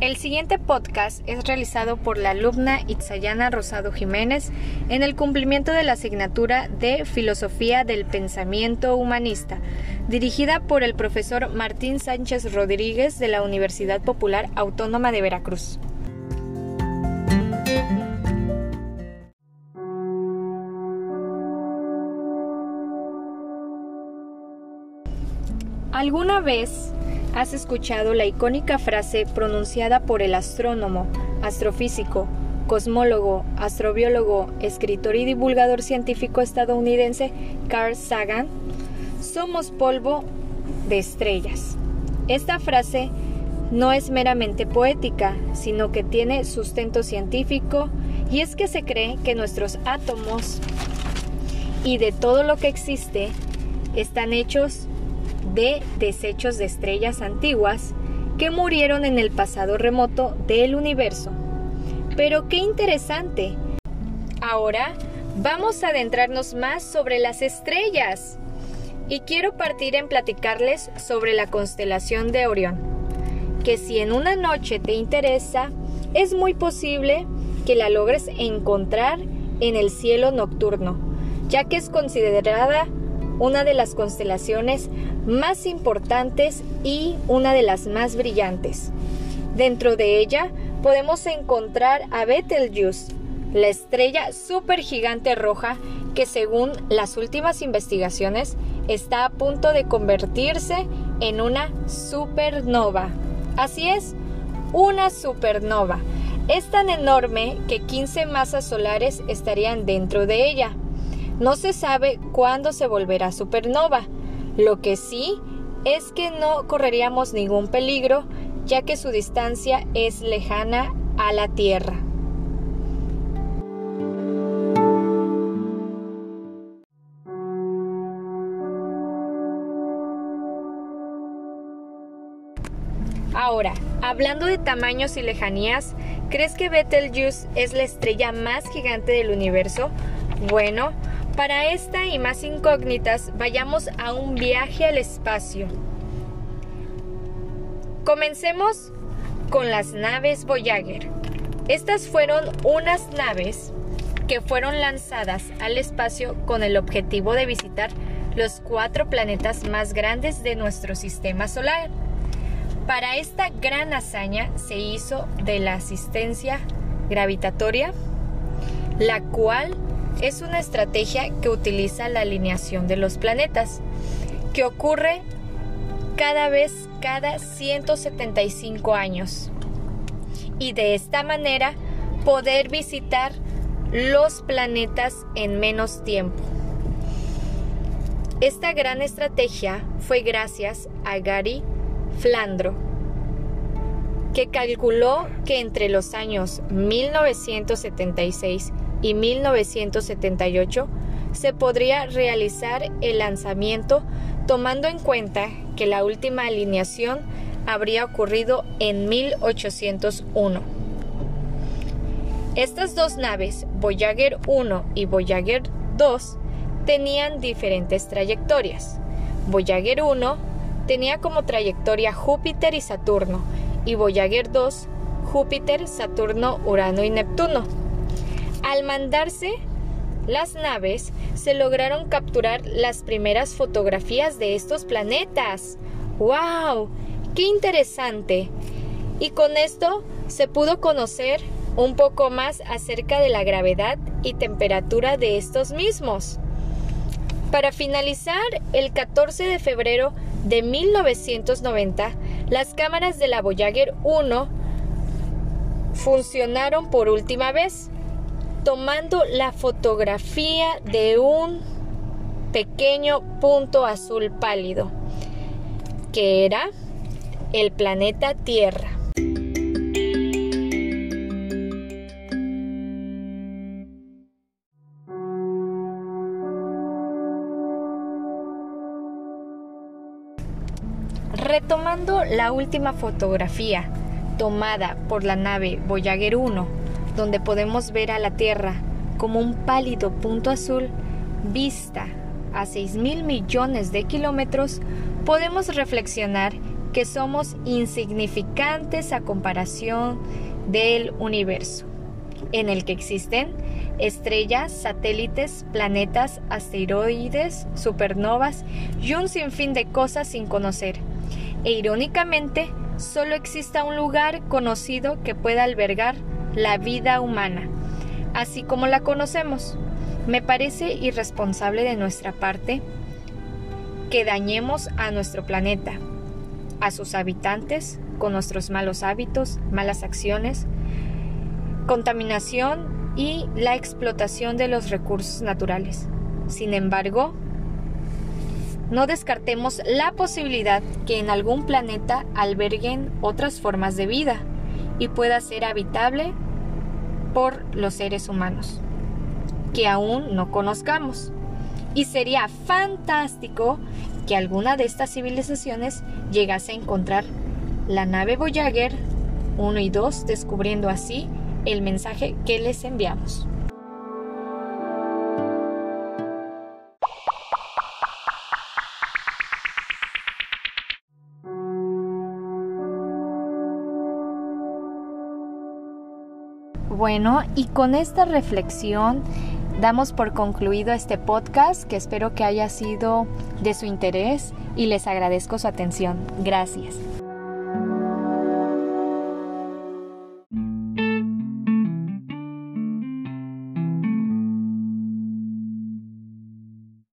El siguiente podcast es realizado por la alumna Itzayana Rosado Jiménez en el cumplimiento de la asignatura de Filosofía del Pensamiento Humanista, dirigida por el profesor Martín Sánchez Rodríguez de la Universidad Popular Autónoma de Veracruz. ¿Alguna vez has escuchado la icónica frase pronunciada por el astrónomo, astrofísico, cosmólogo, astrobiólogo, escritor y divulgador científico estadounidense Carl Sagan? Somos polvo de estrellas. Esta frase no es meramente poética, sino que tiene sustento científico y es que se cree que nuestros átomos y de todo lo que existe están hechos de desechos de estrellas antiguas que murieron en el pasado remoto del universo. Pero qué interesante. Ahora vamos a adentrarnos más sobre las estrellas. Y quiero partir en platicarles sobre la constelación de Orión, que si en una noche te interesa, es muy posible que la logres encontrar en el cielo nocturno, ya que es considerada una de las constelaciones más importantes y una de las más brillantes. Dentro de ella podemos encontrar a Betelgeuse, la estrella supergigante roja que según las últimas investigaciones está a punto de convertirse en una supernova. Así es, una supernova. Es tan enorme que 15 masas solares estarían dentro de ella. No se sabe cuándo se volverá supernova. Lo que sí es que no correríamos ningún peligro ya que su distancia es lejana a la Tierra. Ahora, hablando de tamaños y lejanías, ¿crees que Betelgeuse es la estrella más gigante del universo? Bueno, para esta y más incógnitas, vayamos a un viaje al espacio. Comencemos con las naves Voyager. Estas fueron unas naves que fueron lanzadas al espacio con el objetivo de visitar los cuatro planetas más grandes de nuestro sistema solar. Para esta gran hazaña se hizo de la asistencia gravitatoria, la cual es una estrategia que utiliza la alineación de los planetas, que ocurre cada vez cada 175 años. Y de esta manera poder visitar los planetas en menos tiempo. Esta gran estrategia fue gracias a Gary Flandro, que calculó que entre los años 1976 y 1978 se podría realizar el lanzamiento tomando en cuenta que la última alineación habría ocurrido en 1801. Estas dos naves, Voyager 1 y Voyager 2, tenían diferentes trayectorias. Voyager 1 tenía como trayectoria Júpiter y Saturno y Voyager 2 Júpiter, Saturno, Urano y Neptuno. Al mandarse las naves, se lograron capturar las primeras fotografías de estos planetas. ¡Wow! ¡Qué interesante! Y con esto se pudo conocer un poco más acerca de la gravedad y temperatura de estos mismos. Para finalizar, el 14 de febrero de 1990, las cámaras de la Voyager 1 funcionaron por última vez tomando la fotografía de un pequeño punto azul pálido, que era el planeta Tierra. Retomando la última fotografía tomada por la nave Voyager 1 donde podemos ver a la Tierra como un pálido punto azul vista a 6 mil millones de kilómetros, podemos reflexionar que somos insignificantes a comparación del universo, en el que existen estrellas, satélites, planetas, asteroides, supernovas y un sinfín de cosas sin conocer. E irónicamente, solo exista un lugar conocido que pueda albergar la vida humana, así como la conocemos. Me parece irresponsable de nuestra parte que dañemos a nuestro planeta, a sus habitantes, con nuestros malos hábitos, malas acciones, contaminación y la explotación de los recursos naturales. Sin embargo, no descartemos la posibilidad que en algún planeta alberguen otras formas de vida y pueda ser habitable por los seres humanos que aún no conozcamos. Y sería fantástico que alguna de estas civilizaciones llegase a encontrar la nave Voyager 1 y 2, descubriendo así el mensaje que les enviamos. Bueno, y con esta reflexión damos por concluido este podcast que espero que haya sido de su interés y les agradezco su atención. Gracias.